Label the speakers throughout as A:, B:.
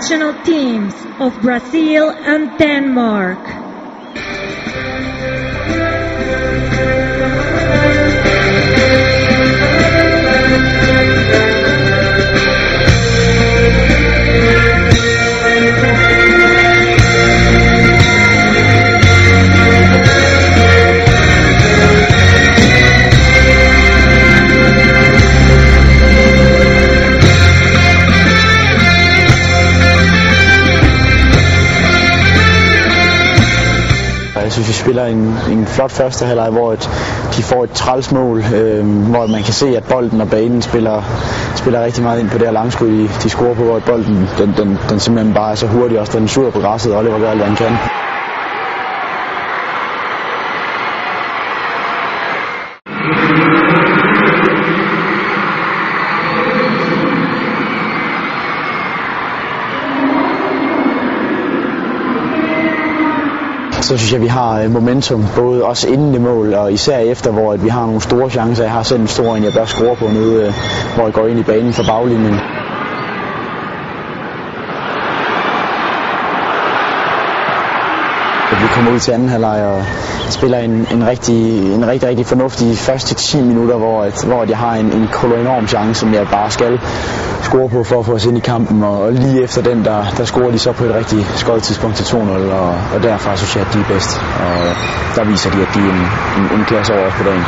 A: national teams of Brazil and Denmark.
B: Jeg synes, vi spiller en, en flot første halvleg, hvor et, de får et trælsmål, øh, hvor man kan se, at bolden og banen spiller, spiller rigtig meget ind på det her langskud, de, de scorer på, hvor bolden den, den, den simpelthen bare er så hurtig, også den suger på græsset, og Oliver gør alt, hvad han kan. Så synes jeg, at vi har øh, momentum, både også inden i mål, og især efter, hvor at vi har nogle store chancer. Jeg har selv en stor en, jeg bør score på nu, øh, hvor jeg går ind i banen for baglinjen. Vi kommer ud til anden halvleg og spiller en, en, rigtig, en rigtig, rigtig fornuftig første 10 minutter, hvor, at, hvor jeg har en, en enorm chance, som jeg bare skal score på for at få os ind i kampen. Og, og lige efter den, der, der scorer de så på et rigtig skødt tidspunkt til 2-0, og, og derfra synes jeg, at de er bedst. Og øh, der viser de, at de er en, en, en klasse over os på dagen.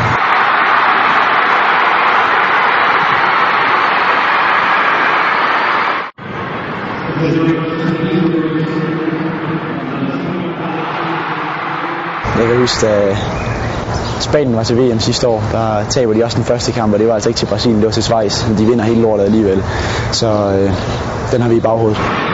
B: Jeg kan huske, da Spanien var til VM sidste år, der taber de også den første kamp, og det var altså ikke til Brasilien, det var til Schweiz. Men De vinder hele lortet alligevel. Så øh, den har vi i baghovedet.